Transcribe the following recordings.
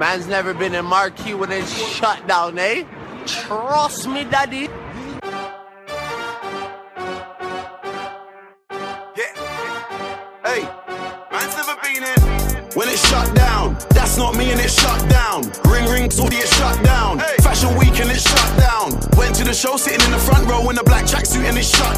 Man's never been in marquee when it's shut down, eh? Trust me, daddy. Yeah. Hey, man's never been in. When it's shut down, that's not me and it's shut down. Ring ring, so it's shut down. Hey. Fashion week and it's shut down. Went to the show sitting in the front row in a black tracksuit and it's shut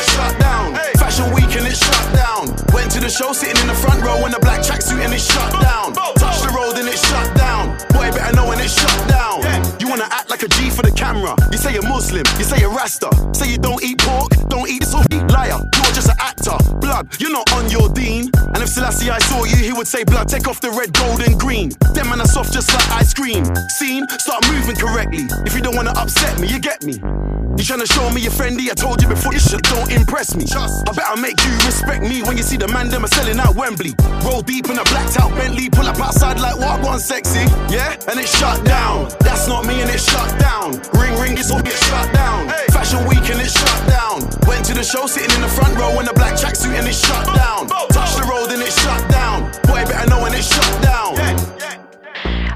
it's shut down. Fashion week and it's shut down. Went to the show sitting in the front row in a black tracksuit and it's shut down. Touch the road and it's shut down. Boy, better know when it's shut down. You wanna act like a G for the camera. You say you're Muslim, you say you're Rasta. Say you don't eat pork, don't eat this or eat liar. You're just an actor. Blood, you're not on your dean. And if Selassie I saw you, he would say, Blood, take off the red, gold, and green. Them man are soft just like ice cream. Seen? Start moving correctly. If you don't wanna upset me, you get me. You tryna show me you're friendly? I told you before, this shit don't impress me. I better make you respect me when you see the man them are selling out Wembley. Roll deep in a blacked out Bentley, pull up outside like what one sexy, yeah? And it's shut down. That's not me and it's shut down. Ring ring, it's all get shut down. Fashion week and it's shut down. Went to the show sitting in the front row in a black tracksuit and it's shut down. Touch the road and it's shut down. Boy, better know when it's shut down.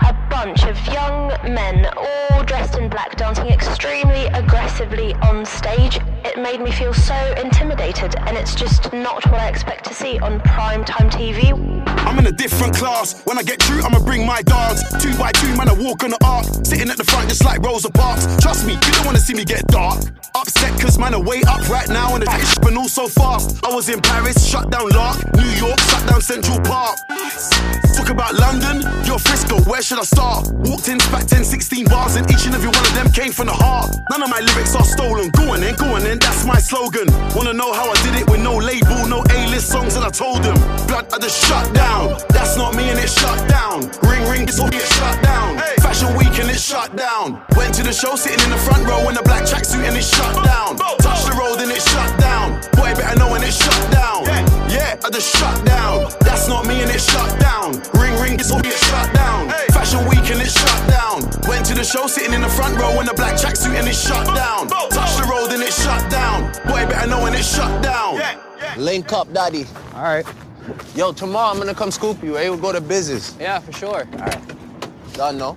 A bunch of young men, all dressed in black, dancing extremely aggressively on stage. It made me feel so intimidated, and it's just not what I expect to see on primetime TV. In a different class. When I get through, I'ma bring my dogs. Two by two, man, I walk on the arc. Sitting at the front just like Rosa Parks. Trust me, you don't wanna see me get dark. Upset cause man, are way up right now ah. and it's been all so fast. I was in Paris, shut down Lark. New York, shut down Central Park. Talk about London, you're Frisco, where should I start? Walked in, spat 10, 16 bars, and each and every one of them came from the heart. None of my lyrics are stolen. Go on then, go on then, that's my slogan. Wanna know how I did it with no label, no A-list songs, and I told them. Blood, I just shut down. That's not me and it's shut down. Ring ring, it's all get shut down. Fashion week and it's shut down. Went to the show sitting in the front row in a black tracksuit and it's shut down. Touch the road and it's shut down. Boy, better know when it's shut down. Yeah, I just shut down. That's not me and it's shut down. Ring ring, it's all get shut down. Fashion week and it's shut down. Went to the show sitting in the front row in a black tracksuit and it's shut down. Touch the road and it's shut down. Boy, better know when it's shut down. Link up, daddy. All right. Yo, tomorrow I'm gonna come scoop you, eh? We'll go to business. Yeah, for sure. All right. Done, no?